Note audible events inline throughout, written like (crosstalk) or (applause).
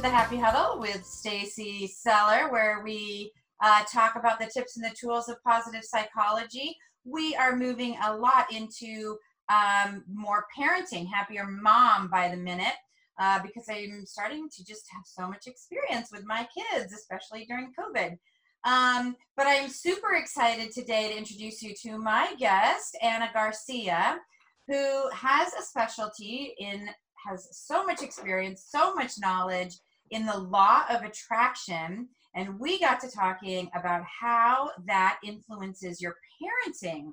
to the Happy Huddle with Stacy Seller, where we uh, talk about the tips and the tools of positive psychology. We are moving a lot into um, more parenting, happier mom by the minute, uh, because I'm starting to just have so much experience with my kids, especially during COVID. Um, but I'm super excited today to introduce you to my guest, Anna Garcia, who has a specialty in has so much experience, so much knowledge in the law of attraction. And we got to talking about how that influences your parenting.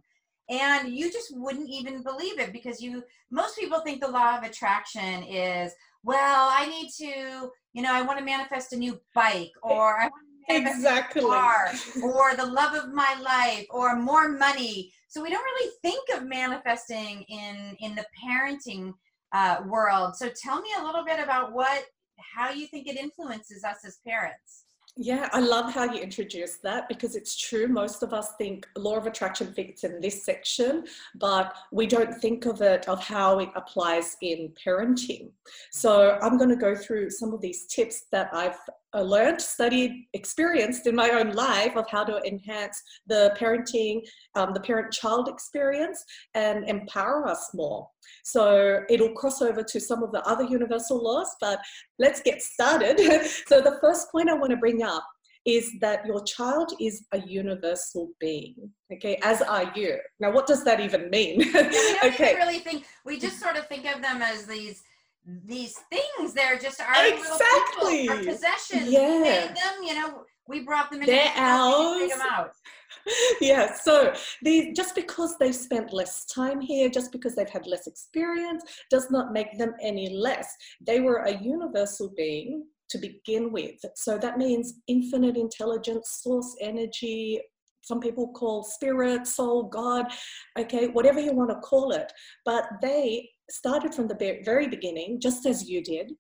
And you just wouldn't even believe it because you, most people think the law of attraction is, well, I need to, you know, I want to manifest a new bike or I want to exactly. a car or the love of my life or more money. So we don't really think of manifesting in in the parenting uh, world. So tell me a little bit about what, how you think it influences us as parents. Yeah, I love how you introduced that because it's true. Most of us think law of attraction fits in this section, but we don't think of it of how it applies in parenting. So I'm going to go through some of these tips that I've learned, studied, experienced in my own life of how to enhance the parenting, um, the parent-child experience, and empower us more. So it'll cross over to some of the other universal laws, but let's get started. (laughs) so the first point I want to bring up is that your child is a universal being, okay, as are you. Now, what does that even mean? (laughs) Yeah, we don't okay. even really think, we just sort of think of them as these these things. They're just our exactly. people, our possessions. Yeah. We made them, you know, we brought them in. They're ours. Them out. (laughs) yeah, so the, just because they've spent less time here, just because they've had less experience, does not make them any less. They were a universal being to begin with. So that means infinite intelligence, source energy, some people call spirit, soul, God, okay, whatever you want to call it. But they started from the very beginning, just as you did,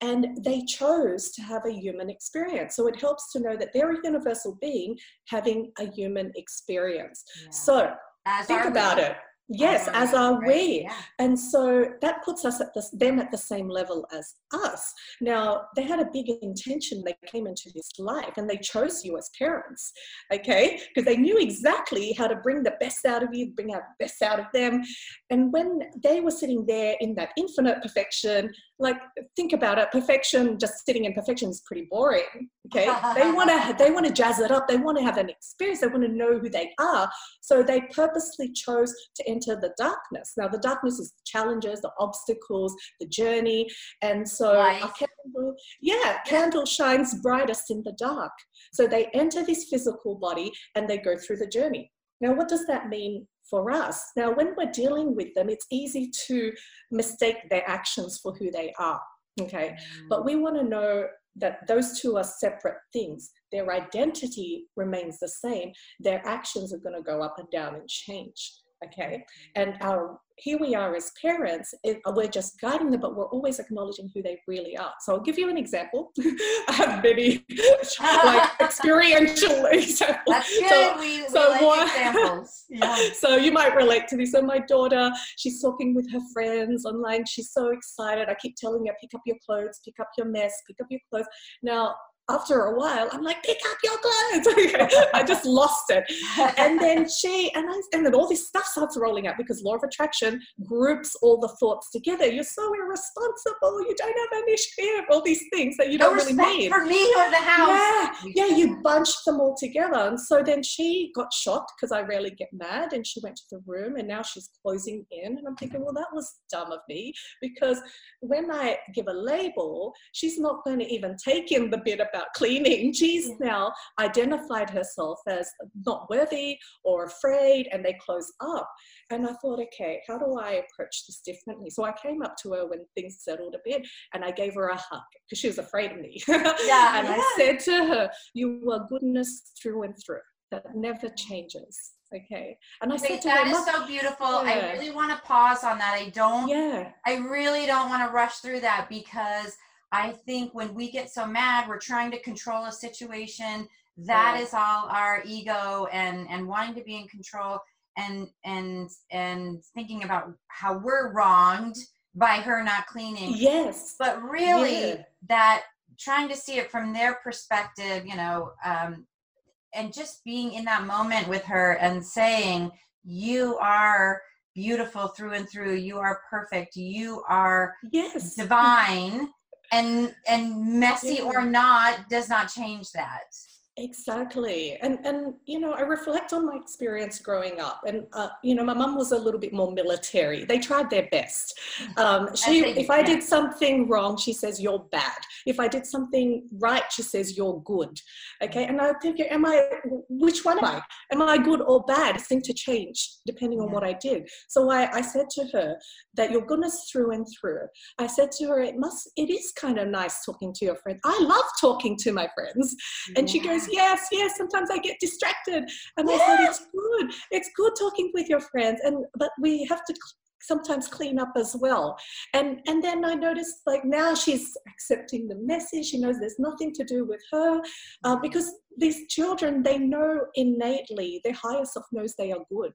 and they chose to have a human experience. So it helps to know that they're a universal being having a human experience. Yeah. So as think about we. it. Yes, oh, as are we. Yeah. And so that puts us at the, them at the same level as us. Now, they had a big intention. They came into this life and they chose you as parents, okay? Because they knew exactly how to bring the best out of you, bring out the best out of them. And when they were sitting there in that infinite perfection, like think about it perfection just sitting in perfection is pretty boring okay they (laughs) want to they want to jazz it up they want to have an experience they want to know who they are so they purposely chose to enter the darkness now the darkness is the challenges the obstacles the journey and so candle yeah candle shines brightest in the dark so they enter this physical body and they go through the journey now what does that mean for us. Now, when we're dealing with them, it's easy to mistake their actions for who they are. Okay. Mm. But we want to know that those two are separate things. Their identity remains the same. Their actions are going to go up and down and change. Okay. And our here we are as parents, it, we're just guiding them, but we're always acknowledging who they really are. So I'll give you an example. (laughs) I have many (laughs) like experiential (laughs) examples. That's good. So, we, we so like examples. Yeah. So you might relate to this. So my daughter, she's talking with her friends online. She's so excited. I keep telling her, pick up your clothes, pick up your mess, pick up your clothes. Now after a while, I'm like, pick up your clothes. (laughs) I just lost it. And then (laughs) she, and I, and then all this stuff starts rolling out because law of attraction groups all the thoughts together. You're so irresponsible. You don't have initiative. All these things that you don't really need. for me or the house. Yeah, yeah. You bunched them all together, and so then she got shocked because I rarely get mad, and she went to the room, and now she's closing in, and I'm thinking, well, that was dumb of me because when I give a label, she's not going to even take in the bit of about cleaning. She's now identified herself as not worthy or afraid, and they close up. And I thought, okay, how do I approach this differently? So I came up to her when things settled a bit and I gave her a hug because she was afraid of me. Yeah, (laughs) and yeah. I said to her, You are goodness through and through. That never changes. Okay. And I Wait, said to that her, is so beautiful. Yeah. I really want to pause on that. I don't yeah. I really don't want to rush through that because I think when we get so mad, we're trying to control a situation. That is all our ego and and wanting to be in control and and and thinking about how we're wronged by her not cleaning. Yes. But really yeah. that trying to see it from their perspective, you know, um, and just being in that moment with her and saying, "You are." beautiful through and through you are perfect you are yes divine and and messy or not does not change that Exactly. And, and, you know, I reflect on my experience growing up. And, uh, you know, my mum was a little bit more military. They tried their best. Um, she, think, if I did something wrong, she says, you're bad. If I did something right, she says, you're good. Okay. And I think, am I, which one am I? Am I good or bad? It seemed to change depending on what I did. So I, I said to her that your goodness through and through. I said to her, it must, it is kind of nice talking to your friends. I love talking to my friends. And yeah. she goes, yes, yes, sometimes I get distracted. And I said, it's good. It's good talking with your friends. And but we have to sometimes clean up as well. And and then I noticed like now she's accepting the message. She knows there's nothing to do with her uh, because these children they know innately their higher self knows they are good.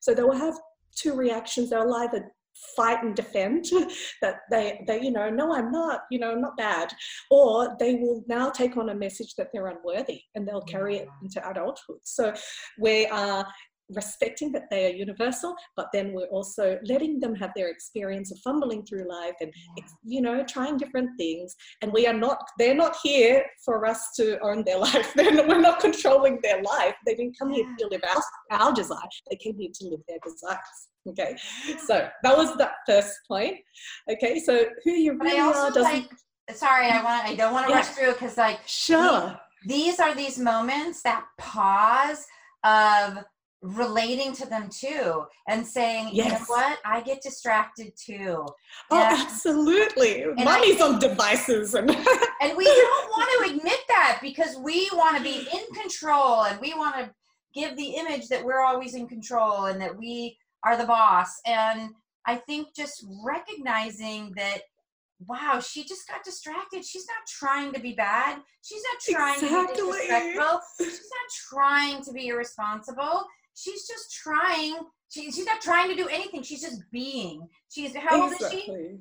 So they will have two reactions. They'll either fight and defend (laughs) that they they you know no i'm not you know i'm not bad. Or they will now take on a message that they're unworthy and they'll carry it into adulthood. So we are respecting that they are universal but then we're also letting them have their experience of fumbling through life and you know trying different things. And we are not they're not here for us to own their (laughs) life. Then we're not controlling their life. They didn't come here to live our, our desire. They came here to live their desires Okay, so that was that first point. Okay, so who you really are doesn't. Like, sorry, I want. I don't want to yeah. rush through because, like, sure, these, these are these moments that pause of relating to them too and saying yes. you know what i get distracted too oh absolutely mommy's on devices and (laughs) and we don't want to admit that because we want to be in control and we want to give the image that we're always in control and that we are the boss. And I think just recognizing that wow, she just got distracted. She's not trying to be bad. She's not trying exactly. to be disrespectful. She's not trying to be irresponsible. She's just trying. She, she's not trying to do anything. She's just being. She's how old exactly. is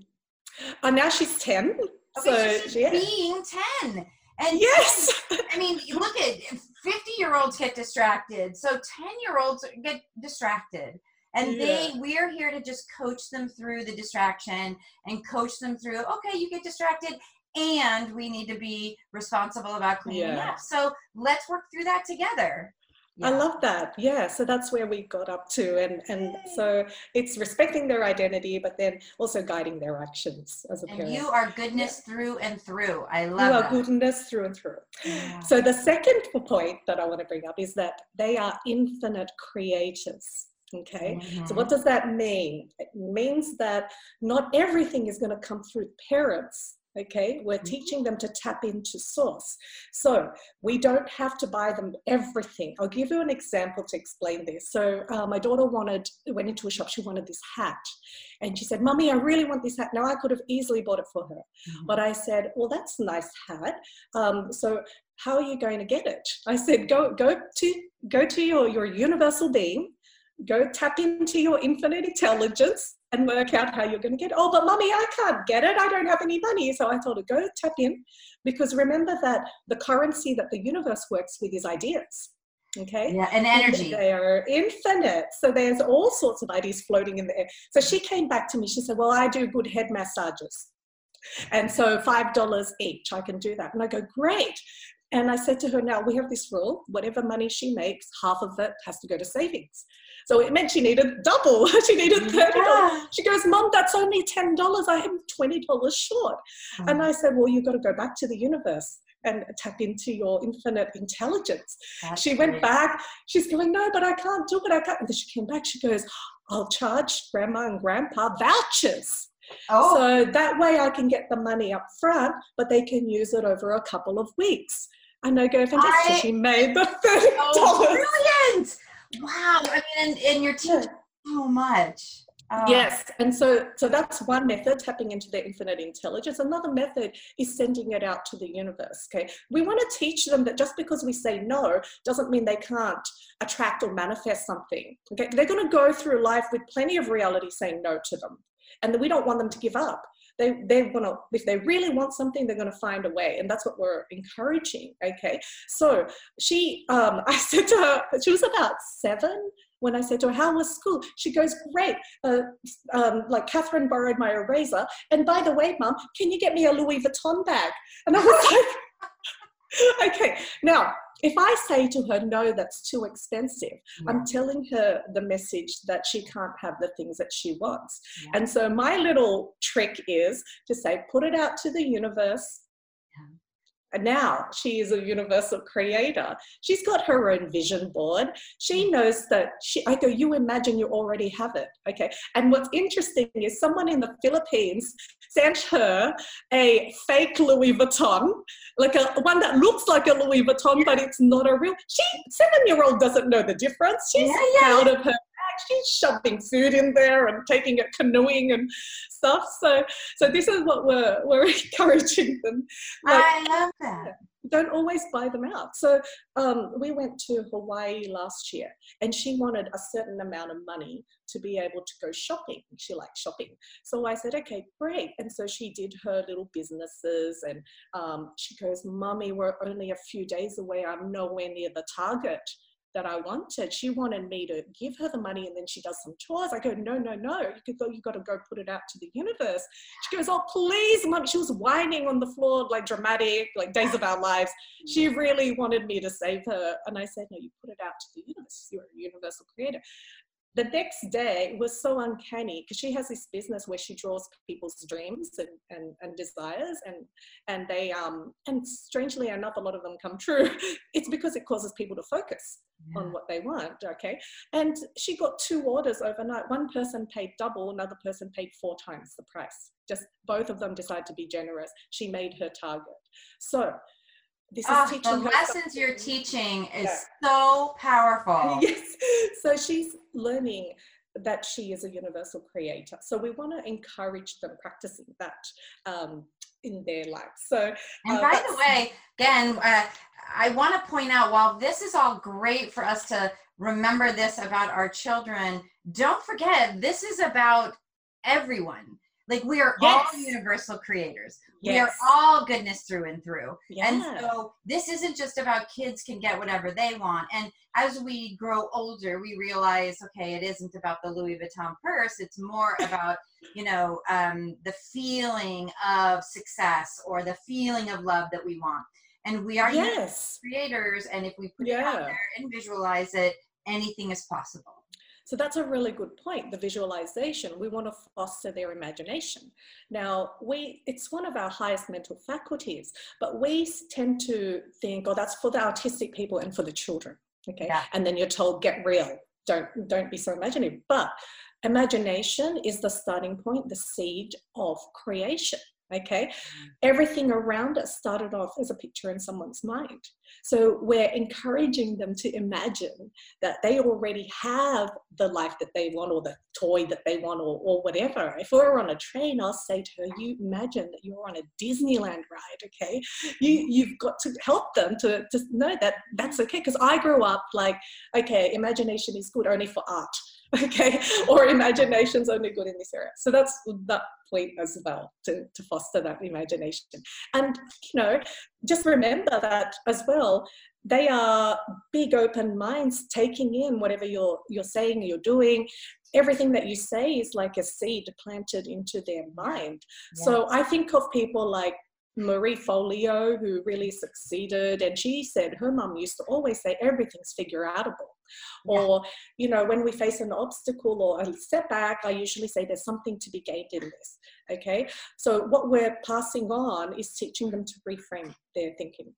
she? Uh, now she's ten. Okay, so she's yeah. being ten. And yes, I mean, look at 50 year olds get distracted. So 10 year olds get distracted and yeah. they we're here to just coach them through the distraction and coach them through okay you get distracted and we need to be responsible about cleaning yeah. up so let's work through that together yeah. I love that. Yeah. So that's where we got up to. And and so it's respecting their identity, but then also guiding their actions as a and parent. You are goodness yeah. through and through. I love You are that. goodness through and through. Yeah. So the second point that I want to bring up is that they are infinite creators. Okay, mm-hmm. so what does that mean? It means that not everything is going to come through parents. Okay, we're mm-hmm. teaching them to tap into source. So we don't have to buy them everything. I'll give you an example to explain this. So uh, my daughter wanted, went into a shop, she wanted this hat. And she said, Mummy, I really want this hat. Now I could have easily bought it for her. Mm-hmm. But I said, Well, that's a nice hat. Um, so how are you going to get it? I said, go go to go to your, your universal being go tap into your infinite intelligence and work out how you're going to get. Oh, but mummy, I can't get it. I don't have any money. So I told her, go tap in because remember that the currency that the universe works with is ideas. Okay. Yeah, and energy. They are infinite. So there's all sorts of ideas floating in the air. So she came back to me. She said, Well, I do good head massages. And so $5 each, I can do that. And I go, Great. And I said to her, Now we have this rule whatever money she makes, half of it has to go to savings. So it meant she needed double. (laughs) she needed $30. Yeah. She goes, Mom, that's only $10. I am $20 short. And I said, Well, you've got to go back to the universe and tap into your infinite intelligence. That's she went back. She's going, No, but I can't do it. I can't. And then she came back. She goes, I'll charge grandma and grandpa vouchers. Oh. So that way I can get the money up front, but they can use it over a couple of weeks. And I go, fantastic. I, she made the $30. Oh, brilliant. Wow. I mean, and, and you're teaching so much. Oh. Yes, and so so that's one method, tapping into their infinite intelligence. Another method is sending it out to the universe. Okay, we want to teach them that just because we say no doesn't mean they can't attract or manifest something. Okay, they're going to go through life with plenty of reality saying no to them, and we don't want them to give up. They they want to if they really want something, they're to find a way, and that's what we're encouraging. Okay, so she um, (laughs) I said to her, she was about seven when I said to her, How was school? She goes, Great. Uh, um, like Catherine borrowed my eraser. And by the way, mum, can you get me a Louis Vuitton bag? And I was (laughs) like, (laughs) Okay. Now, if I say to her, No, that's too expensive, yeah. I'm telling her the message that she can't have the things that she wants. Yeah. And so my little trick is to say, Put it out to the universe now she is a universal creator. She's got her own vision board. She mm. knows that she, I go, you imagine you already have it. Okay. And what's interesting is someone in the Philippines sent her a fake Louis Vuitton, like a one that looks like a Louis Vuitton, but it's not a real. She, seven year old doesn't know the difference. She's yeah, yeah. proud of her she's shoving food in there and taking it canoeing and stuff. So, so this is what we're we're (laughs) encouraging them. Like, I love that. Don't always buy them out. So um, we went to Hawaii last year, and she wanted a certain amount of money to be able to go shopping. She likes shopping, so I said, "Okay, great." And so she did her little businesses, and um, she goes, "Mummy, we're only a few days away. I'm nowhere near the target." That I wanted. She wanted me to give her the money and then she does some chores. I go, no, no, no. You could go, you got to go put it out to the universe. She goes, oh, please, mom. She was whining on the floor, like dramatic, like days of our lives. She really wanted me to save her. And I said, no, you put it out to the universe. You're a universal creator the next day was so uncanny because she has this business where she draws people's dreams and, and, and desires and and they um and strangely enough a lot of them come true. (laughs) It's because it causes people to focus yeah. on what they want okay? And she got two orders overnight. One person paid double another person paid four times the price. Just both of them decided to be generous. She made her target. So this is oh, teaching the lessons you're teaching is yeah. so powerful. (laughs) Yes. So she's learning that she is a universal creator. So we want to encourage them practicing that um, in their life. So, and uh, by the way, again, uh, I want to point out while this is all great for us to remember this about our children, don't forget this is about everyone. Like we are yes. all universal creators. Yes. We are all goodness through and through. Yeah. And so this isn't just about kids can get whatever they want. And as we grow older, we realize, okay, it isn't about the Louis Vuitton purse. It's more (laughs) about, you know, um, the feeling of success or the feeling of love that we want. And we are yes. creators. And if we put yeah. it out there and visualize it, anything is possible. So that's a really good point, the visualization. We want to foster their imagination. Now, we it's one of our highest mental faculties, but we tend to think, oh, that's for the autistic people and for the children. Okay. Yeah. And then you're told, get real. Don't don't be so imaginative. But imagination is the starting point, the seed of creation. Okay. Mm. Everything around us started off as a picture in someone's mind. So we're encouraging them to imagine that they already have the life that they want or the toy that they want or, or whatever. If we're on a train, I'll say to her, You imagine that you're on a Disneyland ride, okay? You, you've got to help them to, to know that that's okay. Because I grew up like, okay, imagination is good only for art (laughs) okay? Or imagination's only good in this area so that's that point as well to, to foster that imagination. And you know just remember that as well they are big open minds taking in whatever you're you're saying you're doing. Everything that you say is like a seed planted into their mind. Yes. so i think of people like Marie Forleo, who really succeeded, and she said her mum used to always say everything's figure outable. Yeah. Or, you know, when we face an obstacle or a setback, I usually say there's something to be gained in this. Okay. So, what we're passing on is teaching them to reframe their thinking.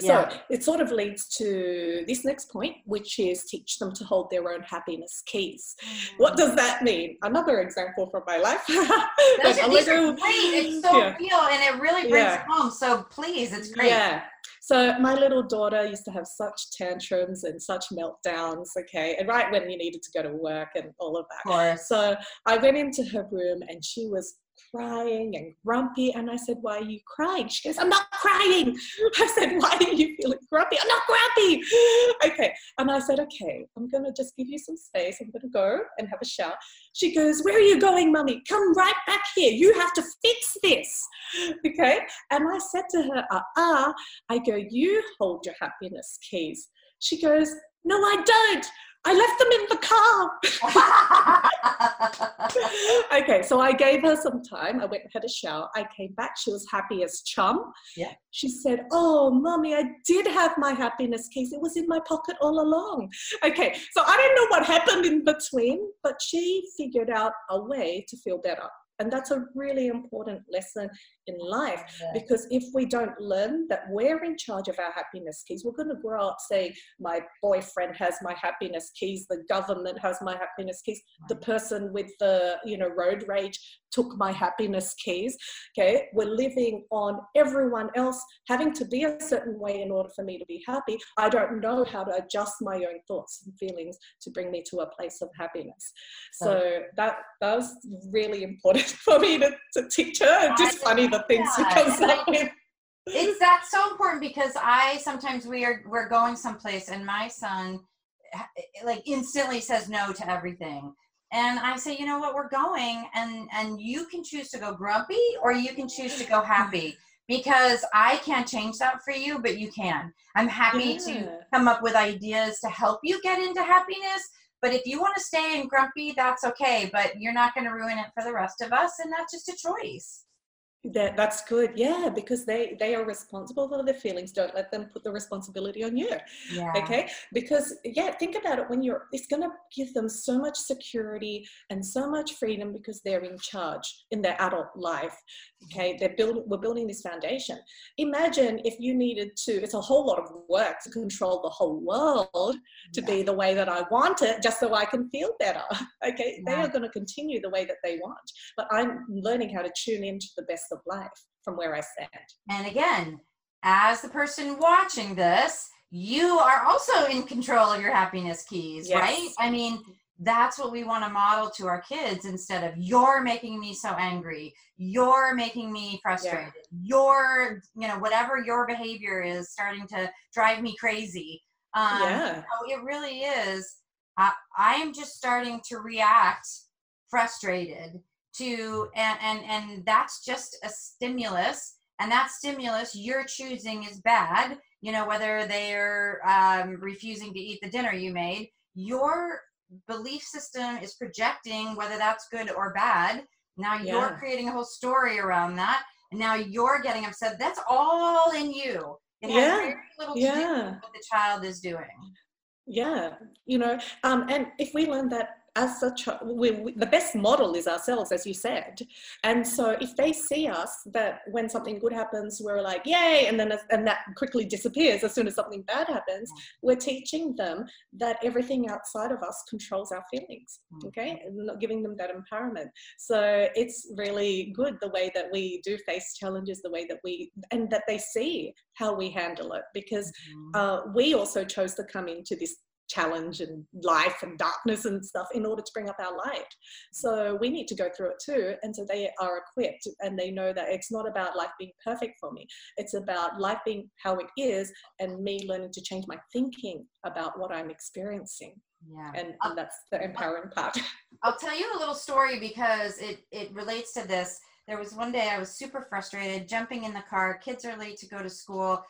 Yeah. So it sort of leads to this next point, which is teach them to hold their own happiness keys. Mm. What does that mean? Another example from my life. (laughs) Those are, these are great. It's so yeah. real and it really brings yeah. home. So please, it's great. Yeah. So my little daughter used to have such tantrums and such meltdowns, okay, and right when you needed to go to work and all of that. Of so I went into her room and she was crying and grumpy. And I said, Why are you crying? She goes, I'm not crying. I said, Why are you feeling grumpy? I'm not grumpy. Okay. And I said, okay, I'm going to just give you some space. I'm going to go and have a shower. She goes, where are you going, mummy? Come right back here. You have to fix this. Okay. And I said to her, ah, uh-uh. I go, you hold your happiness keys. She goes, no, I don't. I left them in the car. (laughs) okay, so I gave her some time. I went and had a shower. I came back. She was happy as chum. Yeah. She said, Oh, mommy, I did have my happiness case. It was in my pocket all along. Okay, so I don't know what happened in between, but she figured out a way to feel better. And that's a really important lesson in life because if we don't learn that we're in charge of our happiness keys, we're going to grow up saying, My boyfriend has my happiness keys, the government has my happiness keys, the person with the you know road rage took my happiness keys. Okay, we're living on everyone else having to be a certain way in order for me to be happy. I don't know how to adjust my own thoughts and feelings to bring me to a place of happiness. So that that was really important (laughs) for me to, to teach her. Just funny the things she comes up with. It's that's so important? Because I sometimes we are we're going someplace and my son like instantly says no to everything. And i say you know what? We're going and and you can choose to go grumpy or you can choose to go happy because i can't change that for you but you can. I'm happy yeah. to come up with ideas to help you get into happiness but if you want to stay in grumpy that's okay but you're not going to ruin it for the rest of us and that's just a choice that that's good yeah because they they are responsible for their feelings don't let them put the responsibility on you yeah. okay because yeah think about it when you're it's going to give them so much security and so much freedom because they're in charge in their adult life okay mm-hmm. they're building we're building this foundation imagine if you needed to it's a whole lot of work to control the whole world to yeah. be the way that i want it just so i can feel better (laughs) okay yeah. they are going to continue the way that they want but i'm learning how to tune into the best of life from where I stand. And again, as the person watching this, you are also in control of your happiness keys, yes. right? I mean, that's what we want to model to our kids instead of you're making me so angry you're making me frustrated yeah. you're you know whatever your behavior is starting to drive me crazy um yeah. So it really is I, i'm just starting to react frustrated to and and and that's just a stimulus and that stimulus you're choosing is bad you know whether they're um, refusing to eat the dinner you made your belief system is projecting whether that's good or bad now yeah. you're creating a whole story around that and now you're getting upset that's all in you it has yeah. very little to yeah. do with what the child is doing yeah you know um, and if we learn that as such, we, we, the best model is ourselves, as you said. And so, if they see us that when something good happens, we're like, yay, and then and that quickly disappears as soon as something bad happens, we're teaching them that everything outside of us controls our feelings, mm. okay, and not giving them that empowerment. So, it's really good the way that we do face challenges, the way that we, and that they see how we handle it, because mm-hmm. uh, we also chose to come into this challenge and life and darkness and stuff in order to bring up our light. So we need to go through it too. And so they are equipped and they know that it's not about life being perfect for me. It's about life being how it is and me learning to change my thinking about what I'm experiencing. Yeah. And, and that's the empowering part. (laughs) I'll tell you a little story because it, it relates to this. There was one day I was super frustrated, jumping in the car, kids are late to go to school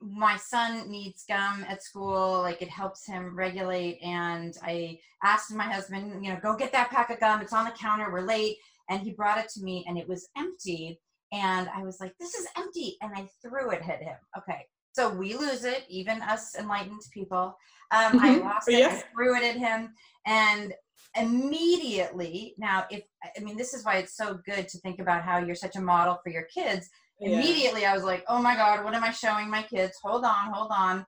my son needs gum at school like it helps him regulate and i asked my husband you know go get that pack of gum it's on the counter we're late and he brought it to me and it was empty and i was like this is empty and i threw it at him. Okay so we lose it even us enlightened people. Um, mm-hmm. i lost it i threw it at him and immediately now if i mean this is why it's so good to think about how you're such a model for your kids yeah. immediately I was like, oh my God, what am I showing my kids? Hold on, hold on.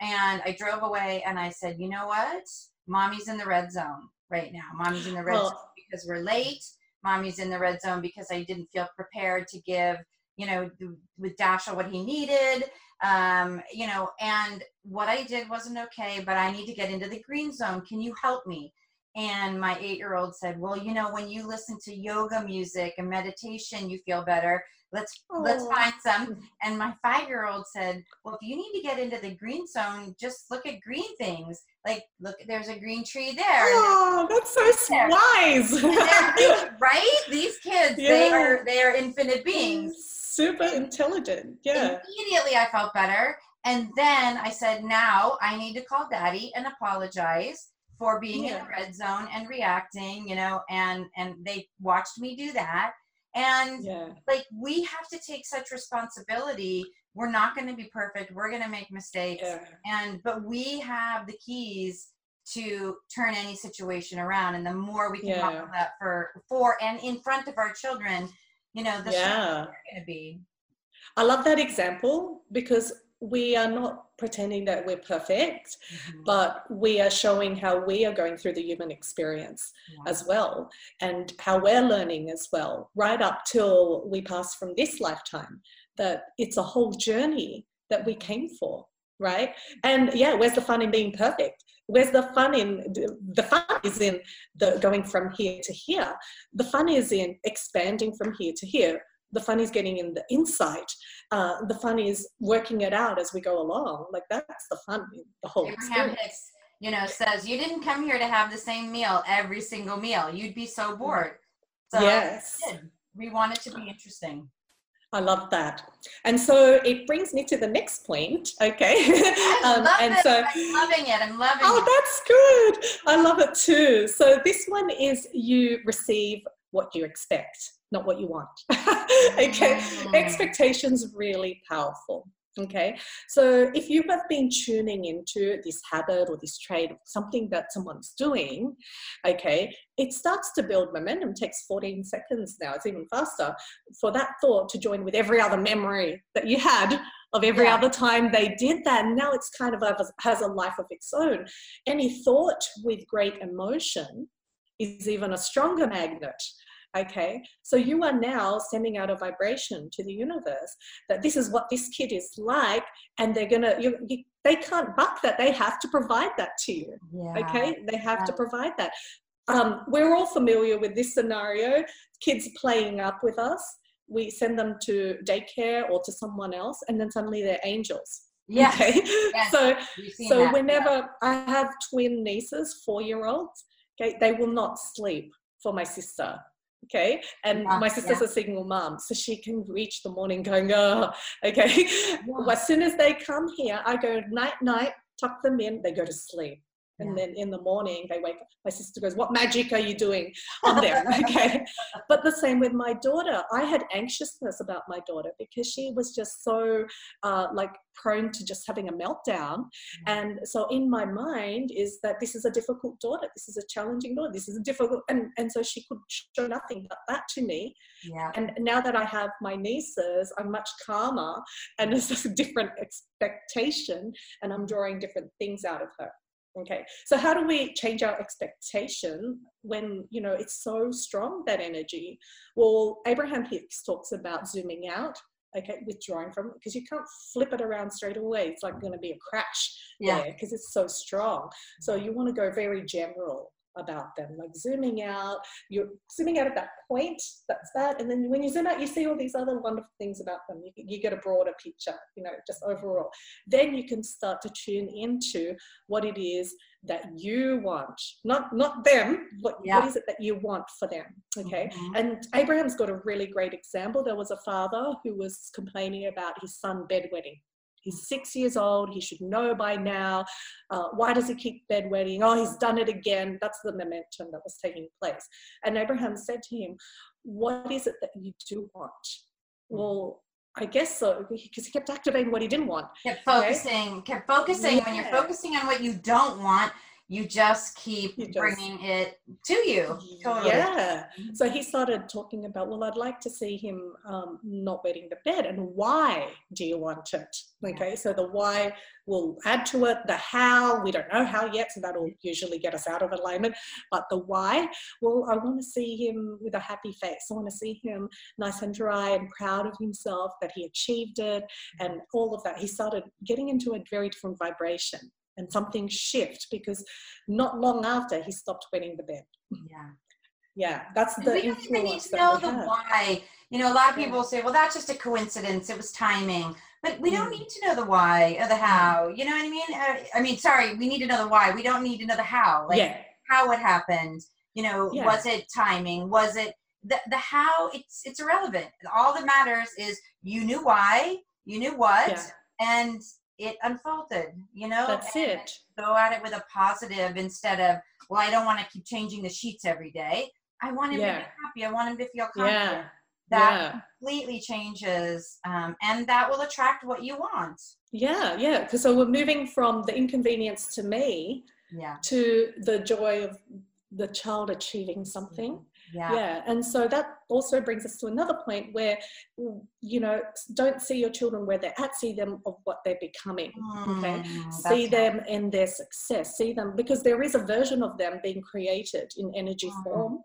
And I drove away and I said, you know what? Mommy's in the red zone right now. Mommy's in the red well, zone because we're late. Mommy's in the red zone because I didn't feel prepared to give, you know, with Dasha what he needed. Um, you know, and what I did wasn't okay, but I need to get into the green zone. Can you help me? And my eight year old said, Well, you know, when you listen to yoga music and meditation, you feel better. Let's oh. let's find some. Hmm. And my five year old said, Well, if you need to get into the green zone, just look at green things. Like look, there's a green tree there. Oh, that's so there. wise. (laughs) right? These kids, yeah. they are they are infinite beings. Super intelligent. Yeah. Immediately I felt better. And then I said, now I need to call daddy and apologize for being yeah. in the red zone and reacting, you know, and and they watched me do that. And yeah. like we have to take such responsibility. We're not going to be perfect. We're going to make mistakes. Yeah. And but we have the keys to turn any situation around and the more we can yeah. model that for for and in front of our children, you know, the yeah. going to be. I love that example because we are not pretending that we're perfect, mm-hmm. but we are showing how we are going through the human experience yeah. as well and how we're learning as well, right up till we pass from this lifetime. That it's a whole journey that we came for, right? And yeah, where's the fun in being perfect? Where's the fun in the fun is in the going from here to here. The fun is in expanding from here to here the fun is getting in the insight. Uh, the fun is working it out as we go along. Like that's the fun, the whole Abraham. Hicks, you know, says you didn't come here to have the same meal every single meal. You'd be so bored. So yes, we want it to be interesting. I love that. And so it brings me to the next point. Okay. (laughs) um, love and it. so I'm loving it. I'm loving oh, it. Oh, that's good. I love it too. So this one is you receive what you expect not what you want. (laughs) okay, mm. expectations really powerful. Okay, so if you have been tuning into this habit or this trade of something that someone's doing, okay, it starts to build momentum. It takes 14 seconds now, it's even faster for that thought to join with every other memory that you had of every yeah. other time they did that. And now it's kind of a, has a life of its own. Any thought with great emotion is even a stronger magnet okay so you are now sending out a vibration to the universe that this is what this kid is like and they're gonna you, you they can't buck that they have to provide that to you yeah. okay they have yeah. to provide that um, we're all familiar with this scenario kids playing up with us we send them to daycare or to someone else and then suddenly they're angels yes. okay yes. so so that. whenever yeah. i have twin nieces four year olds okay they will not sleep for my sister okay and yeah, my sister's yeah. a single mom so she can reach the morning going oh okay yeah. well, as soon as they come here i go night night tuck them in they go to sleep and yeah. then in the morning they wake up my sister goes what magic are you doing on there? (laughs) Okay. But the same with my daughter. I had anxiousness about my daughter because she was just so uh, like prone to just having a meltdown. Mm-hmm. and so in my mind is that this is a difficult daughter. This is a challenging daughter. This is a difficult and, and so she could show nothing but that to me. Yeah. and now that i have my nieces i'm much calmer and (laughs) it's just a different expectation and i'm drawing different things out of her okay so how do we change our expectation when you know it's so strong that energy? Well abraham hicks talks about zooming out okay withdrawing from it because you can't flip it around straight away. It's like going to be a crash yeah. because it's so strong. So you want to go very general about them, like zooming out. You're zooming out at that point, that's that. And then when you zoom out, you see all these other wonderful things about them. You, you get a broader picture, you know, just overall. Then you can start to tune into what it is that you want not not them what, yeah. what is it that you want for them okay mm-hmm. and abraham's got a really great example there was a father who was complaining about his son bedwetting He's six years old. He should know by now. Uh, why does he keep bedwetting? Oh, he's done it again. That's the momentum that was taking place. And Abraham said to him, What is it that you do want? Well, I guess so, because he kept activating what he didn't want. Kept focusing, okay? kept focusing. Yeah. When you're focusing on what you don't want, you just keep you just, bringing it to you. Totally. yeah. So he started talking about well i'd like to see him um, not wetting the bed and why do you want it? Okay so the why will add to it the how we don't know how yet so that'll usually get us out of alignment but the why well i want to see him with a happy face. I want to see him nice and dry and proud of himself that he achieved it and all of that. He started getting into a very different vibration and something shift because not long after he stopped wetting the bed. Yeah. Yeah, that's the we don't even need to know the have. why. You know, a lot of people say, "Well, that's just a coincidence. It was timing." But we don't Mm. need to know the why or the how. You know what I mean? Uh, I mean, sorry, we need to know the why. We don't need to know the how. Like yeah, how it happened. You know, Yeah. was it timing? Was it the the how? It's it's irrelevant. All that matters is you knew why, you knew what, Yeah. and it unfolded. You know, that's And it. Go at it with a positive instead of, well, I don't want to keep changing the sheets every day. I want him to be happy. I want him to feel confident. Yeah, That yeah. completely changes, um, and that will attract what you want. Yeah, yeah. Because so we're moving from the inconvenience to me Yeah. to the joy of the child achieving something. Yeah. Yeah. And so that also brings us to another point where, you know, don't see your children where they're at, see them of what they're becoming. Okay. Mm, see that's them in their success see them because there is a version of them being created in energy Mhm. form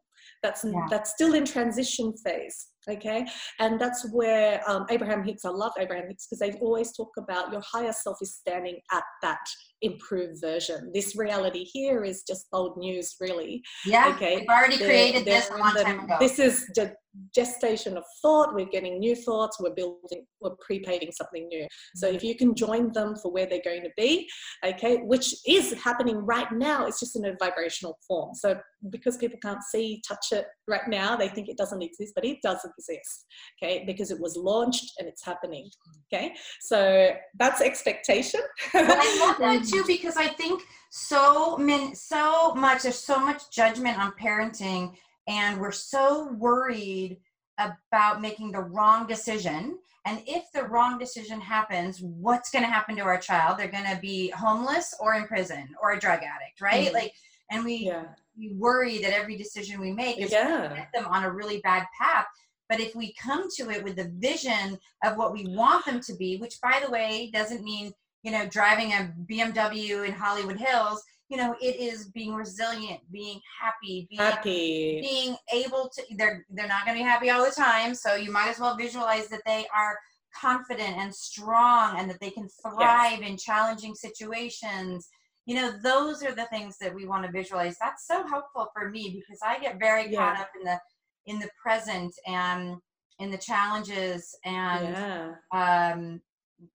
that's Yeah. that's still in transition phase okay and that's where um, abraham hicks i love abraham hicks because they always talk about your higher self is standing at that improved version this reality here is just old news really Yeah. Okay, We've already They're- created they're this a long time ago. This is the gestation of thought. We're getting new thoughts. We're building, we're prepating something new. So Mm-hmm. if you can join them for where they're going to be, okay, which is happening right now, it's just in a vibrational form. So because people can't see, touch it right now, they think it doesn't exist, but it does exist, okay, because it was launched and it's happening, okay. So that's expectation. But I love that (laughs) too because I think so min so much there's so much judgment on parenting and we're so worried about making the wrong decision. And if the wrong decision happens what's going to happen to our child? They're going to be homeless or in prison or a drug addict right? Mhm. like and we, yeah, we worry that every decision we make is yeah, going to get them on a really bad path. But if we come to it with the vision of what we want them to be, which by the way doesn't mean, you know, driving a BMW in Hollywood Hills, you know, it is being resilient, being happy, being happy. being able to they're they're not going to be happy all the time, so you might as well visualize that they are confident and strong and that they can thrive in challenging situations you know those are the things that we want to visualize that's so helpful for me because i get very caught up in the in the present and in the challenges and Yeah. um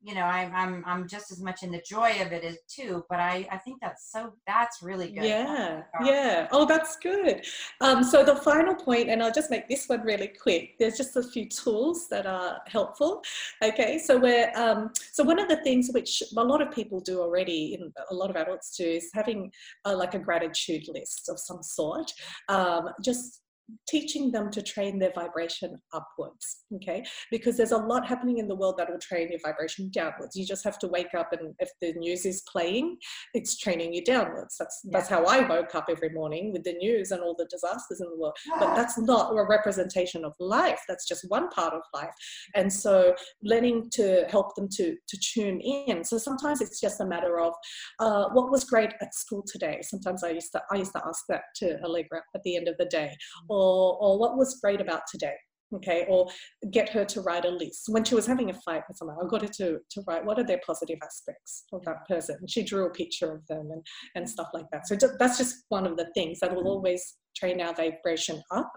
you know I'm, I'm i'm just as much in the joy of it as too but i i think that's so that's really good Yeah, yeah. Oh, that's good. Um, so the final point, and I'll just make this one really quick. There's just a few tools that are helpful. Okay, so we're um, so one of the things which a lot of people do already, in a lot of adults do, is having a, like a gratitude list of some sort. Um, just teaching them to train their vibration upwards okay? Because there's a lot happening in the world that will train your vibration downwards. You just have to wake up and if the news is playing it's training you downwards. That's that's how i woke up every morning with the news and all the disasters in the world. But that's not a representation of life. That's just one part of life. And so learning to help them to to tune in. So sometimes it's just a matter of uh, what was great at school today? Sometimes i used to i used to ask that to allegra at the end of the day or or what was great about today okay? Or get her to write a list when she was having a fight with someone i got her to, to write what are their positive aspects of that person? And she drew a picture of them and, and stuff like that. So that's just one of the things that will mm. always train our vibration up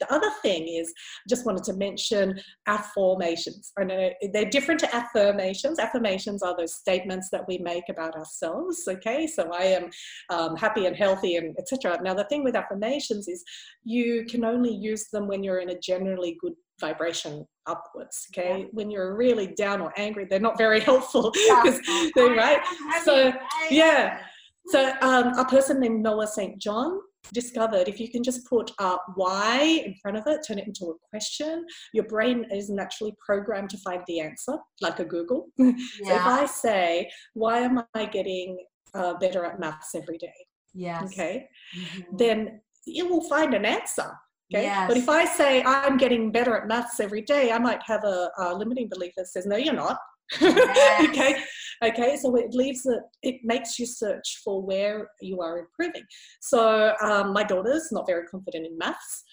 the other thing is just wanted to mention afformations. I know they're different to affirmations. Affirmations are those statements that we make about ourselves okay? So i am um, happy and healthy and etc now the thing with affirmations is you can only use them when you're in a generally good vibration upwards okay? When you're really down or angry they're not very (laughs) helpful because they're right. So, yeah. so um, a person named noah st john discovered if you can just put uh, why in front of it turn it into a question your brain is naturally programmed to find the answer like a google (laughs) so if i say why am i getting uh, better at maths every day yes okay Mhm. then it will find an answer. Okay. But if I say I'm getting better at maths every day, I might have a, a limiting belief that says, no, you're not. (laughs) Yes. okay. Okay. So it leaves it, it makes you search for where you are improving. So um, my daughter's not very confident in maths.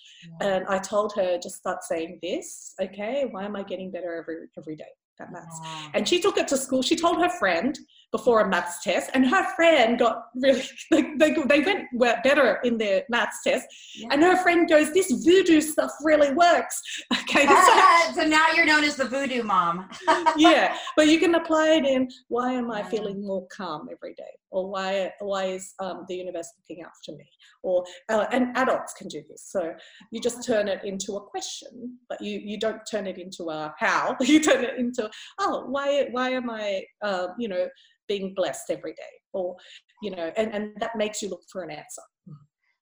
Yeah. And I told her, just start saying this. Okay. Why am I getting better every, every day at maths? Yeah. And she took it to school. She told her friend, before a maths test, and her friend got really, (laughs) they, they, they went better in their maths test. Yeah. And her friend goes, This voodoo stuff really works. (laughs) Okay. (laughs) So, so now you're known as the voodoo mom. yeah. But you can apply it in why am I feeling more calm every day? Or why, why is um, the universe looking after me? Or, uh, and adults can do this. So you just turn it into a question, but you, you don't turn it into a how. (laughs) You turn it into, oh, why, why am I, uh, you know, being blessed every day or you know and, and that makes you look for an answer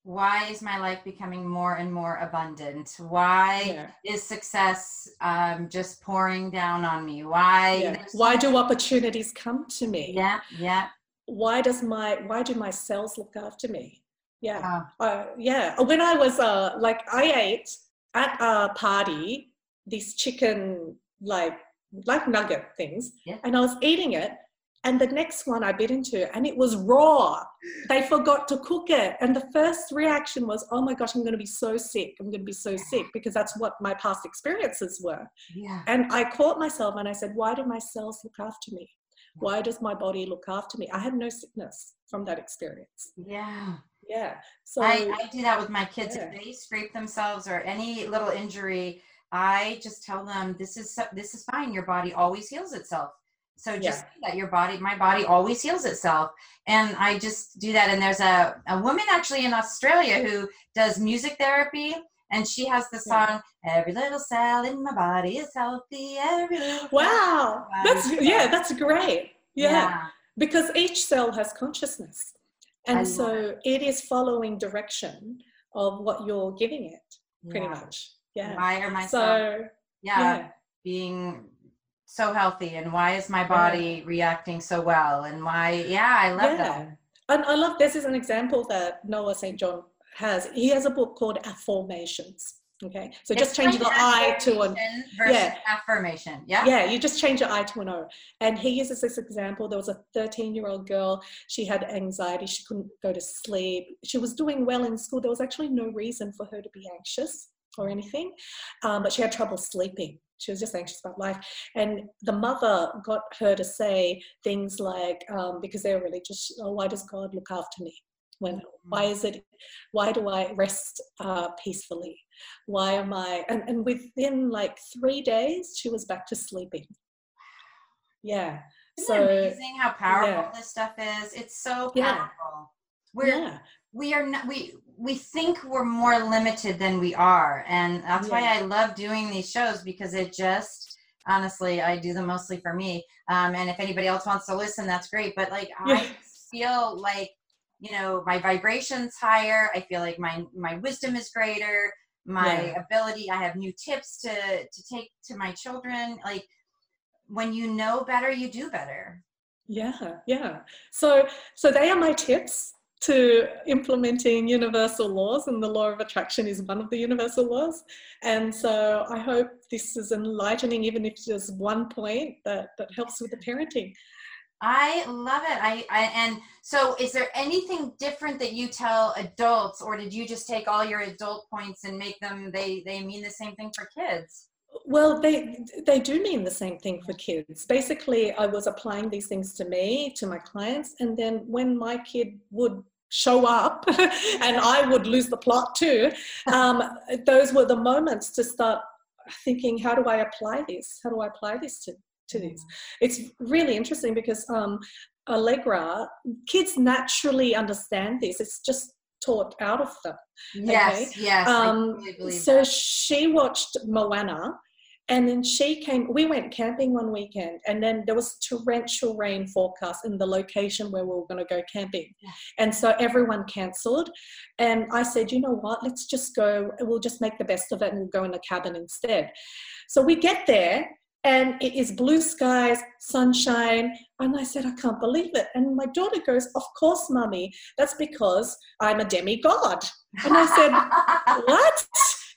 why is my life becoming more and more abundant why yeah. is success um, just pouring down on me why yeah. why do opportunities come to me yeah yeah why does my why do my cells look after me yeah oh. uh, yeah when i was uh like i ate at a party these chicken like like nugget things yeah. and i was eating it and the next one I bit into, and it was raw. They forgot to cook it. And the first reaction was, oh my gosh, I'm going to be so sick. I'm going to be so sick because that's what my past experiences were. Yeah. And I caught myself and I said, why do my cells look after me? Why does my body look after me? I had no sickness from that experience. Yeah. Yeah. So I, I do that with my kids. Yeah. If they scrape themselves or any little injury, I just tell them this is this is fine. Your body always heals itself. So just yeah. that your body, my body always heals itself. And I just do that. And there's a, a woman actually in Australia who does music therapy and she has the song every little cell in my body is healthy every wow. That's yeah that's great. Yeah. yeah. because each cell has consciousness. And so it. is following direction of what you're giving it pretty yeah. much. Yeah. Why are my so yeah, yeah. being so healthy? And why is my body yeah. reacting so well? And why yeah i love yeah. that. And i love this is an example that noah st john has he has a book called afformations okay? So it's just change the i to an yeah. afformation yeah? Yeah you just change the i to an o. And he uses this example there was a 13 year old girl she had anxiety she couldn't go to sleep. She was doing well in school there was actually no reason for her to be anxious or anything um, but she had trouble sleeping. She was just anxious about life. And the mother got her to say things like, um, because they were religious, oh, why does God look after me? When, why mm. is it, why do I rest uh, peacefully? Why am I, and, and within like three days, she was back to sleeping. Yeah. Isn't so amazing how powerful yeah. this stuff is? It's so powerful. Yeah. We're, yeah. we are not, we, we think we're more limited than we are and that's why i love doing these shows because it just honestly i do them mostly for me um, and if anybody else wants to listen that's great but like i (laughs) feel like you know my vibrations higher i feel like my my wisdom is greater my yeah. ability i have new tips to to take to my children like when you know better you do better yeah yeah so so they are my tips to implementing universal laws, and the law of attraction is one of the universal laws. And so I hope this is enlightening, even if there's one point that, that helps with the parenting. I love it. I, I and so is there anything different that you tell adults, or did you just take all your adult points and make them they they mean the same thing for kids? Well, they they do mean the same thing for kids. Basically, I was applying these things to me, to my clients, and then when my kid would show up (laughs) and I would lose the plot too. Um, those were the moments to start thinking, how do I apply this? How do I apply this to, to this? It's really interesting because um, Allegra, kids naturally understand this. It's just taught out of them. Yes, okay? yes. Um, so that. she watched Moana and then she came, we went camping one weekend, and then there was torrential rain forecast in the location where we were going to go camping. Yeah. And so everyone cancelled. And I said, you know what, let's just go, we'll just make the best of it and we'll go in the cabin instead. So we get there, and it is blue skies, sunshine. And I said, I can't believe it. And my daughter goes, Of course, mummy, that's because I'm a demigod. And I said, (laughs) What?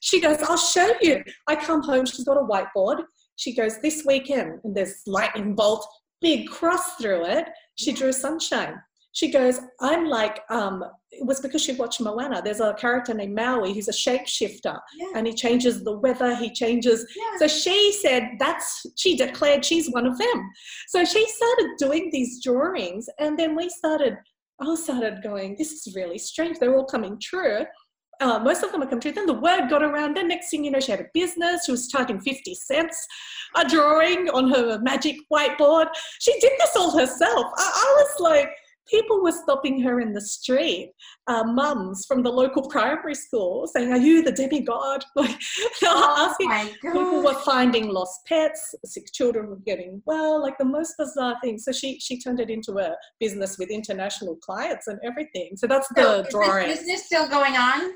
She goes, I'll show you. I come home, she's got a whiteboard. She goes, This weekend, and there's lightning bolt, big cross through it. She drew sunshine. She goes, I'm like, um, it was because she watched Moana. There's a character named Maui who's a shapeshifter Yeah. and he changes the weather, he changes. Yeah. So she said that's, she declared she's one of them. So she started doing these drawings and then we started, I started going, this is really strange. They're all coming true. Uh, most of them are coming true. Then the word got around. Then next thing you know, she had a business. She was charging 50 cents a drawing on her magic whiteboard. She did this all herself. I, I was like, people were stopping her in the street, uh, mums from the local primary school saying, Are you the demigod? (laughs) Like, Oh asking. People were finding lost pets, sick children were getting well, like the most bizarre thing. So she she turned it into a business with international clients and everything. So that's So the is drawing. this business still going on?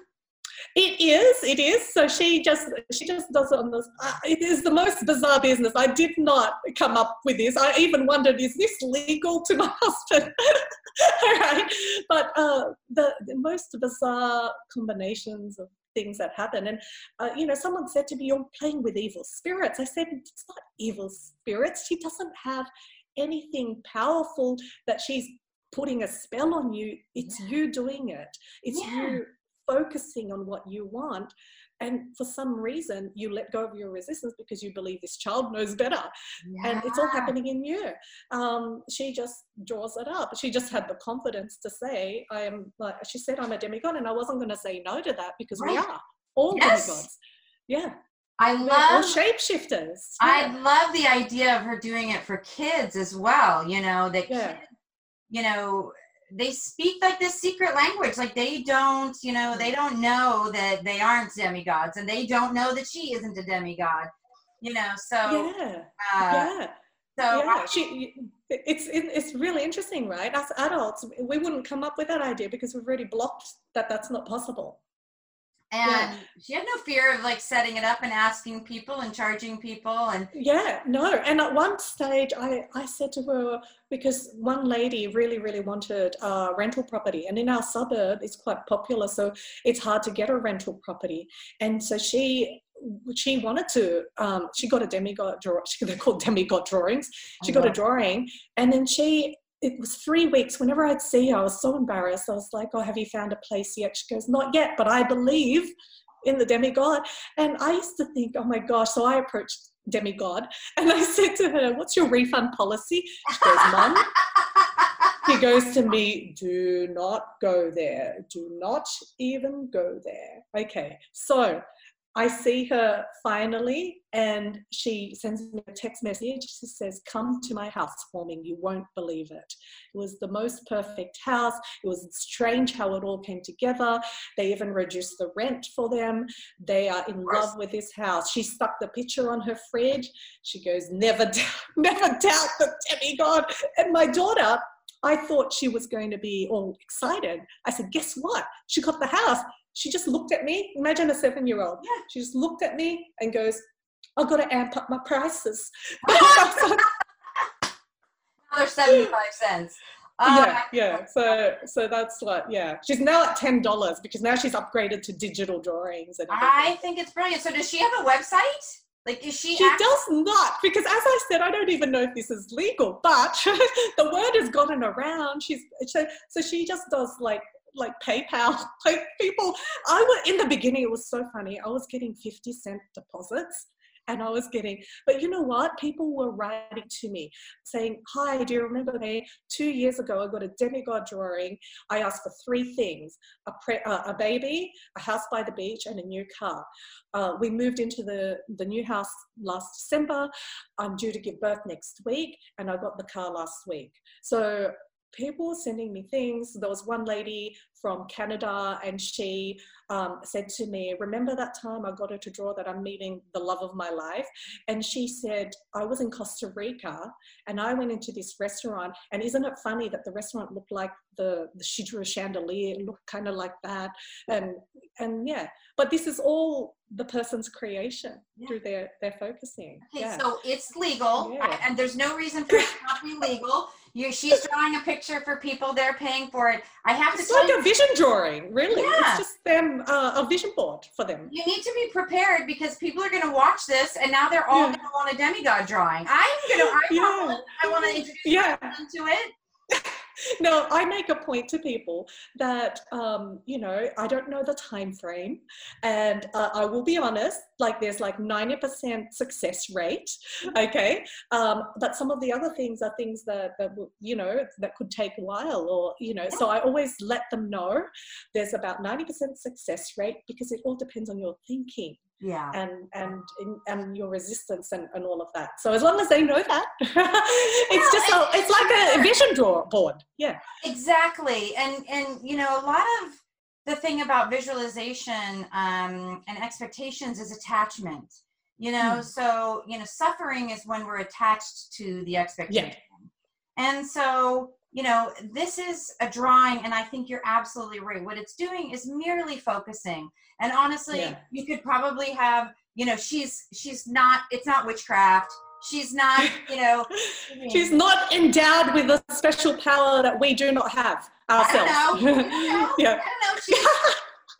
It is, it is. So she just she just does it on this. Uh, it is the most bizarre business. I did not come up with this. I even wondered, is this legal to my (laughs) husband? (laughs) All right, but uh, the, the most bizarre combinations of things that happen. And uh, you know, someone said to me, "You're playing with evil spirits." I said, "It's not evil spirits. She doesn't have anything powerful that she's." Putting a spell on you, it's Yeah. you doing it. It's Yeah. you focusing on what you want and for some reason you let go of your resistance because you believe this child knows better. And it's all happening in you. Um, she just draws it up. She just had the confidence to say i am like she said i'm a demigod and i wasn't going to say no to that because we are all Yes. demigods. Yeah. I love shapeshifters. I love the idea of her doing it for kids as well. You know, that Yeah. kids, you know, they speak like this secret language. Like they don't, you know, they don't know that they aren't demigods and they don't know that she isn't a demigod. You know, so yeah uh yeah so yeah, she, it's it, it's really interesting, right? As adults, we wouldn't come up with that idea because we've already blocked that that's not possible. And yeah. she had no fear of like setting it up and asking people and charging people and Yeah, no. And at one stage, I, I said to her, because one lady really, really wanted a rental property. And in our suburb, it's quite popular. So it's hard to get a rental property. And so she she wanted to, um, she got a demigod draw, (laughs) they're called demigod drawings. She got a drawing. And then she, it was three weeks. Whenever I'd see her, I was so embarrassed. I was like, oh, have you found a place yet? She goes, not yet, but I believe in the demigod. And I used to think, oh my gosh. So I approached demigod (laughs) and I said to her, what's your refund policy? She goes, mum. He goes to me, do not go there. Do not even go there. Okay. So I see her finally, and she sends me a text message. She says, Come to my housewarming. You won't believe it. It was the most perfect house. It was strange how it all came together. They even reduced the rent for them. They are in love with this house. She stuck the picture on her fridge. She goes, Never doubt, (laughs) never doubt the demigod. And my daughter, I thought she was going to be all excited. I said, Guess what? She got the house she just looked at me. Imagine a seven year old. Yeah. She just looked at me and goes, I've got to amp up my prices. (laughs) another 75 cents Oh yeah, um, yeah. So, so that's like, yeah. She's now at ten dollars because now she's upgraded to digital drawings and everything. I think it's brilliant. So does she have a website? Like is she She act- does not, because as I said, I don't even know if this is legal, but (laughs) the word has gotten around. She's so, so she just does like like PayPal. (laughs) Like people, I was in the beginning. It was so funny. I was getting fifty cent deposits, and I was getting. But you know what? People were writing to me saying, "Hi, do you remember me? Two years ago, I got a demigod drawing. I asked for three things: a pre, uh, a baby, a house by the beach, and a new car." Uh, we moved into the, the new house last December. I'm due to give birth next week, and I got the car last week. So people sending me things. There was one lady from Canada, and she um, said to me, Remember that time I got her to draw that I'm meeting the love of my life? And she said, I was in Costa Rica and I went into this restaurant. And isn't it funny that the restaurant looked like the, the she drew a chandelier, looked kind of like that. And and yeah, but this is all the person's creation Yeah. through their their focusing. Okay, yeah. so it's legal, Yeah. and there's no reason for it not to be legal. You, she's drawing a picture for people; they're paying for it. I have to it's like a vision drawing, really. Yeah. It's just them uh, a vision board for them. you need to be prepared because people are going to watch this, and now they're all going to want a demigod drawing. I'm going to. I want. I want to introduce Yeah. them to it. (laughs) no, I make a point to people that um, you know I don't know the time frame, and uh, I will be honest. Like there's like ninety percent success rate, okay. Um, but some of the other things are things that that you know that could take a while, or you know. So I always let them know there's about ninety percent success rate because it all depends on your thinking yeah. and and and your resistance and, and all of that. So as long as they know that (laughs) it's just a, it's like a vision draw board. Yeah. Exactly. And and you know a lot of the thing about visualization um, and expectations is attachment you know? Mm. so you know suffering is when we're attached to the expectation. Yeah. and so you know this is a drawing and i think you're absolutely right what it's doing is merely focusing and honestly yeah. you could probably have you know she's she's not it's not witchcraft she's not you know (laughs) she's not endowed with a special power that we do not have ourselves I don't know. (laughs) Yeah. I don't know. She's,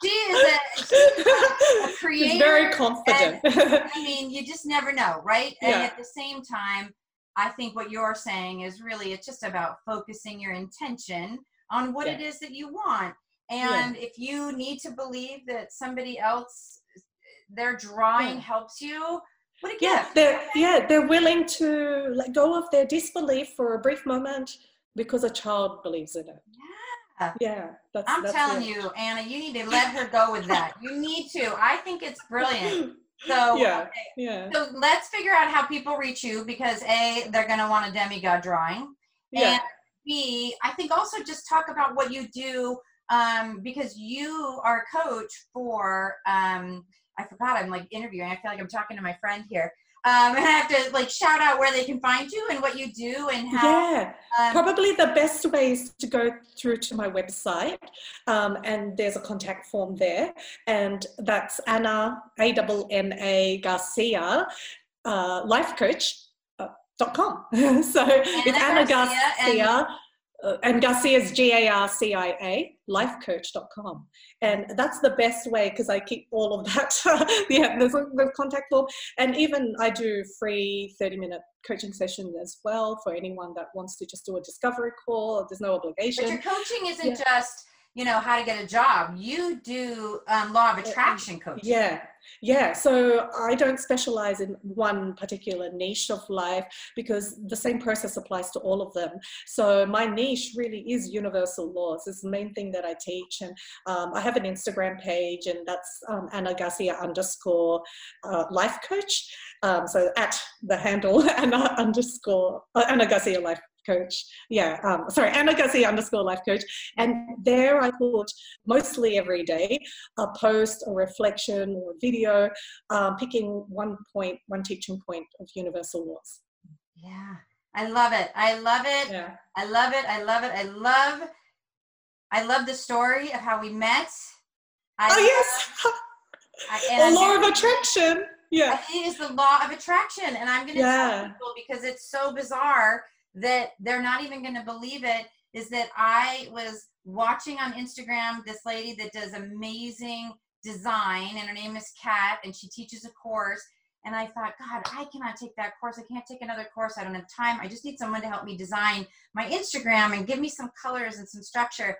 she is a, she's a, a (laughs) creator. She's very confident. And, I mean, you just never know, right? And yeah. at the same time, I think what you're saying is really it's just about focusing your intention on what yeah. it is that you want. And yeah. if you need to believe that somebody else their drawing yeah. helps you, what a yeah. They're, yeah, they're willing to let go of their disbelief for a brief moment because a child believes in it. Yeah. Yeah. That's, I'm that's telling it. you, Anna, you need to let her go with that. You need to. I think it's brilliant. (laughs) So yeah, okay. yeah. So let's figure out how people reach you because a they're going to want a demigod drawing, yeah. and b I think also just talk about what you do um, because you are a coach for um, I forgot I'm like interviewing. I feel like I'm talking to my friend here. Um, and I have to like shout out where they can find you and what you do and how. Yeah, um, probably the best way is to go through to my website, um, and there's a contact form there, and that's Anna A W N A Garcia, uh, life coach. Uh, dot com. (laughs) so Anna it's Anna Garcia, Garcia uh, and Garcia is G A R C I A, lifecoach.com. And that's the best way because I keep all of that. (laughs) yeah, there's a, the contact form. And even I do free 30 minute coaching sessions as well for anyone that wants to just do a discovery call. There's no obligation. But your coaching isn't yeah. just you know how to get a job. You do um, law of attraction coaching. yeah. Yeah so i don't specialize in one particular niche of life because the same process applies to all of them. So my niche really is universal laws. It's the main thing that i teach and um, i have an instagram page and that's um, anna garcia underscore uh, life coach. Um, so at the handle (laughs) anna underscore uh, anna garcia life coach. Yeah, um, sorry, Anna Garcia underscore life coach. And there I put mostly every day a post, a reflection, or a video, um, picking one point, one teaching point of universal laws. Yeah, I love it. I love it. Yeah. I love it. I love it. I love. I love the story of how we met. I oh yes. I, (laughs) the law of attraction. Yeah. It is the law of attraction, and I'm going to yeah. tell people because it's so bizarre that they're not even going to believe it is that I was watching on Instagram this lady that does amazing design, and her name is Kat, and she teaches a course. And I thought, God, I cannot take that course. I can't take another course. I don't have time. I just need someone to help me design my Instagram and give me some colors and some structure.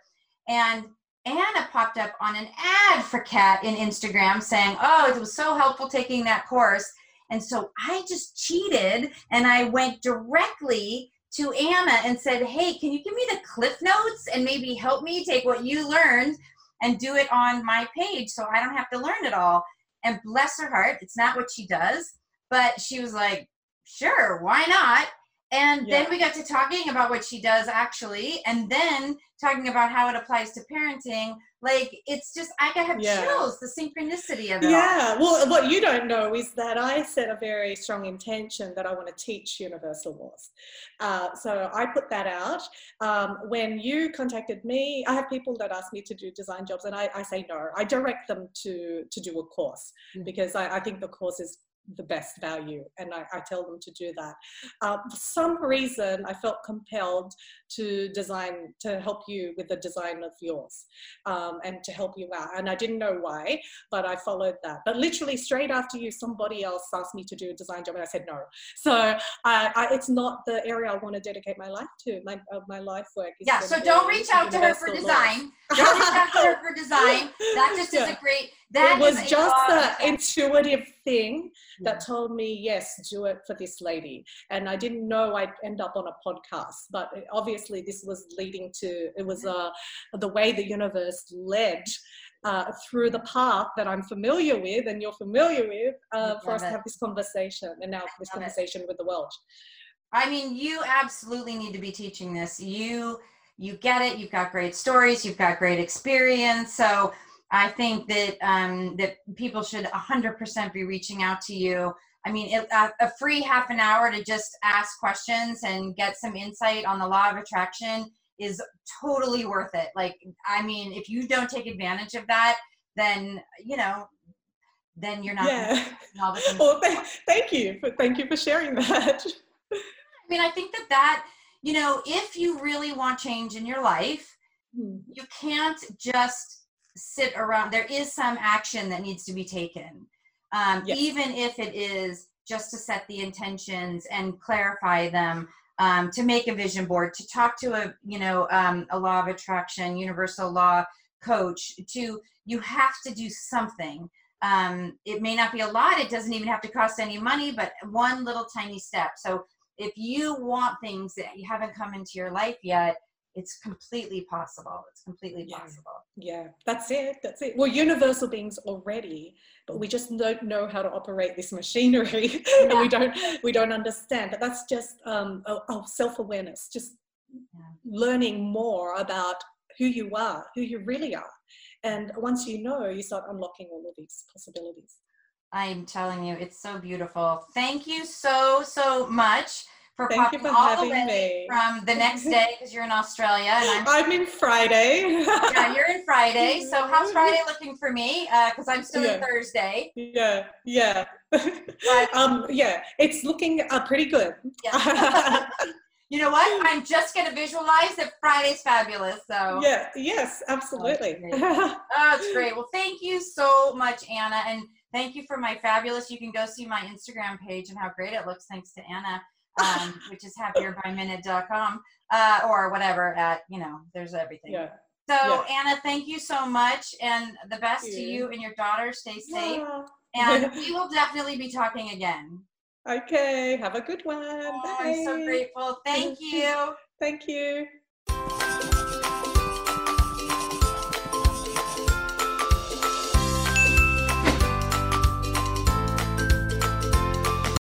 And Anna popped up on an ad for Kat in Instagram saying, Oh, it was so helpful taking that course. And so I just cheated and I went directly to Anna and said, Hey, can you give me the cliff notes and maybe help me take what you learned and do it on my page so I don't have to learn it all? And bless her heart, it's not what she does, but she was like, Sure, why not? And yeah. then we got to talking about what she does actually, and then talking about how it applies to parenting. Like it's just I have yeah. chills, the synchronicity of it. Yeah. All. Well, what you don't know is that I set a very strong intention that I want to teach universal laws. Uh, so I put that out. Um, when you contacted me, I have people that ask me to do design jobs, and I, I say no. I direct them to to do a course mm-hmm. because I, I think the course is the best value and I, I tell them to do that. Uh, for some reason, I felt compelled to design, to help you with the design of yours um, and to help you out. And I didn't know why, but I followed that. But literally straight after you, somebody else asked me to do a design job and I said no. So I, I, it's not the area I want to dedicate my life to. My, uh, my life work Yeah, so don't reach out to her for design. Don't reach out to her for design. That just yeah. is a (laughs) great that it was just the intuitive thing that told me yes do it for this lady and i didn't know i'd end up on a podcast but obviously this was leading to it was uh, the way the universe led uh, through the path that i'm familiar with and you're familiar with uh, for us it. to have this conversation and now this conversation it. with the world i mean you absolutely need to be teaching this you you get it you've got great stories you've got great experience so I think that um, that people should 100% be reaching out to you. I mean, it, uh, a free half an hour to just ask questions and get some insight on the law of attraction is totally worth it. Like, I mean, if you don't take advantage of that, then you know, then you're not. Yeah. (laughs) well, th- thank you. For, thank you for sharing that. I mean, I think that that you know, if you really want change in your life, hmm. you can't just sit around there is some action that needs to be taken um, yes. even if it is just to set the intentions and clarify them um, to make a vision board to talk to a you know um, a law of attraction universal law coach to you have to do something um, it may not be a lot it doesn't even have to cost any money but one little tiny step so if you want things that you haven't come into your life yet it's completely possible it's completely yeah. possible yeah that's it that's it we're universal beings already but we just don't know how to operate this machinery yeah. (laughs) and we don't we don't understand but that's just um oh, oh self-awareness just yeah. learning more about who you are who you really are and once you know you start unlocking all of these possibilities i'm telling you it's so beautiful thank you so so much for Thank popping you for all the way me. from the next day because you're in Australia and I'm, I'm in Friday. (laughs) yeah, you're in Friday. (laughs) So how's Friday looking for me? Because uh, I'm still yeah. in Thursday. Yeah, yeah, (laughs) um, yeah. It's looking uh, pretty good. Yeah. you know what? I'm just gonna visualize that Friday's fabulous. So yeah, yes, absolutely. Oh, that's great. Well, thank you so much, Anna, and thank you for my fabulous. You can go see my Instagram page and how great it looks thanks to Anna um, (laughs) which is happierbyminute.com uh, or whatever at, you know, there's everything. Yeah. So yeah. Anna, thank you so much and the best to you and your daughter. Stay safe. Yeah. And (laughs) we will definitely be talking again. Okay. Have a good one. Oh, I'm so grateful. Thank (laughs) you. Thank you.